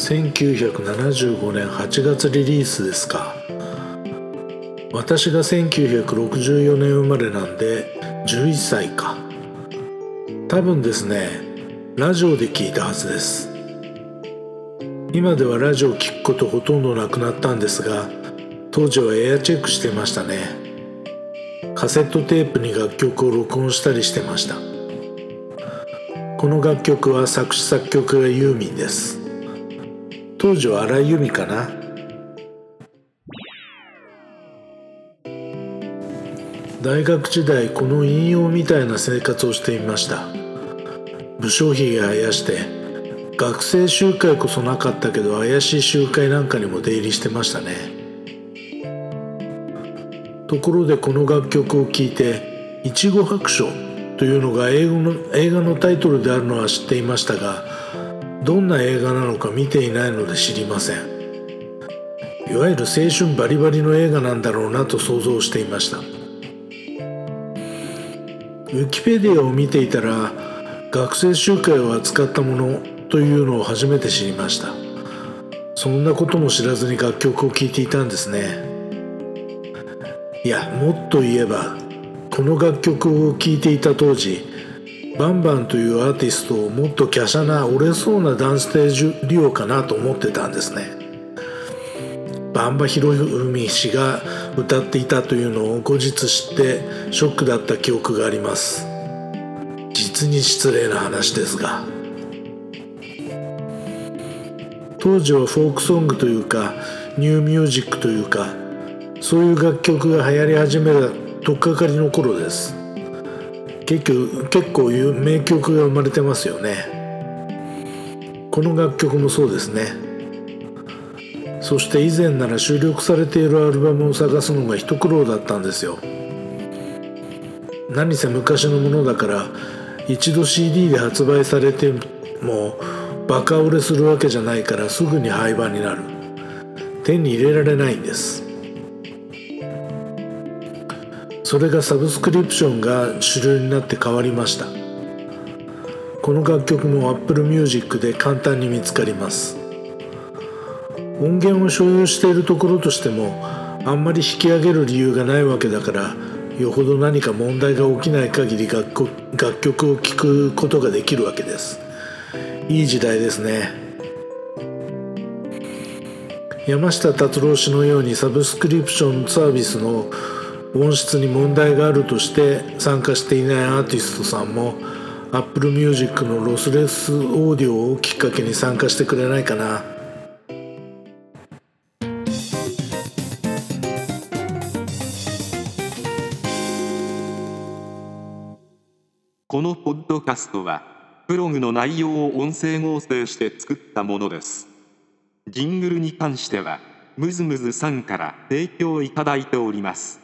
1975年8月リリースですか。私が1964年生まれなんで11歳か。多分ですねラジオで聞いたはずです。今ではラジオ聞くことほとんどなくなったんですが当時はエアチェックしてましたね。カセットテープに楽曲を録音したりしてました。この楽曲は作詞作曲がユーミンです。当時は荒井由実かな。大学時代この引用みたいな生活をしていました。武将髭生やして学生集会こそなかったけど怪しい集会なんかにも出入りしてましたね。ところでこの楽曲を聴いて「いちご白書」というのが英語の映画のタイトルであるのは知っていましたがどんな映画なのか見ていないので知りません。いわゆる青春バリバリの映画なんだろうなと想像していました。ウィキペディアを見ていたら学生集会を扱ったものというのを初めて知りました。そんなことも知らずに楽曲を聴いていたんですね。いやもっと言えばこの楽曲を聴いていた当時バンバンというアーティストをもっと華奢な折れそうなダンステージリオかなと思ってたんですね。バンバヒロフミ氏が歌っていたというのを後日知ってショックだった記憶があります。実に失礼な話ですが。当時はフォークソングというかニューミュージックというかそういう楽曲が流行り始めたとっかかりの頃です。結局結構名曲が生まれてますよね。この楽曲もそうですね。そして以前なら収録されているアルバムを探すのが一苦労だったんですよ。何せ昔のものだから一度 CD で発売されてもバカ売れするわけじゃないからすぐに廃盤になる。手に入れられないんです。それがサブスクリプションが主流になって変わりました。この楽曲も Apple Music で簡単に見つかります。音源を所有しているところとしてもあんまり引き上げる理由がないわけだからよほど何か問題が起きない限り楽曲を聴くことができるわけです。いい時代ですね。山下達郎氏のようにサブスクリプションサービスの音質に問題があるとして参加していないアーティストさんも Apple Music のロスレスオーディオをきっかけに参加してくれないかな。このポッドキャストはブログの内容を音声合成して作ったものです。ジングルに関してはムズムズさんから提供いただいております。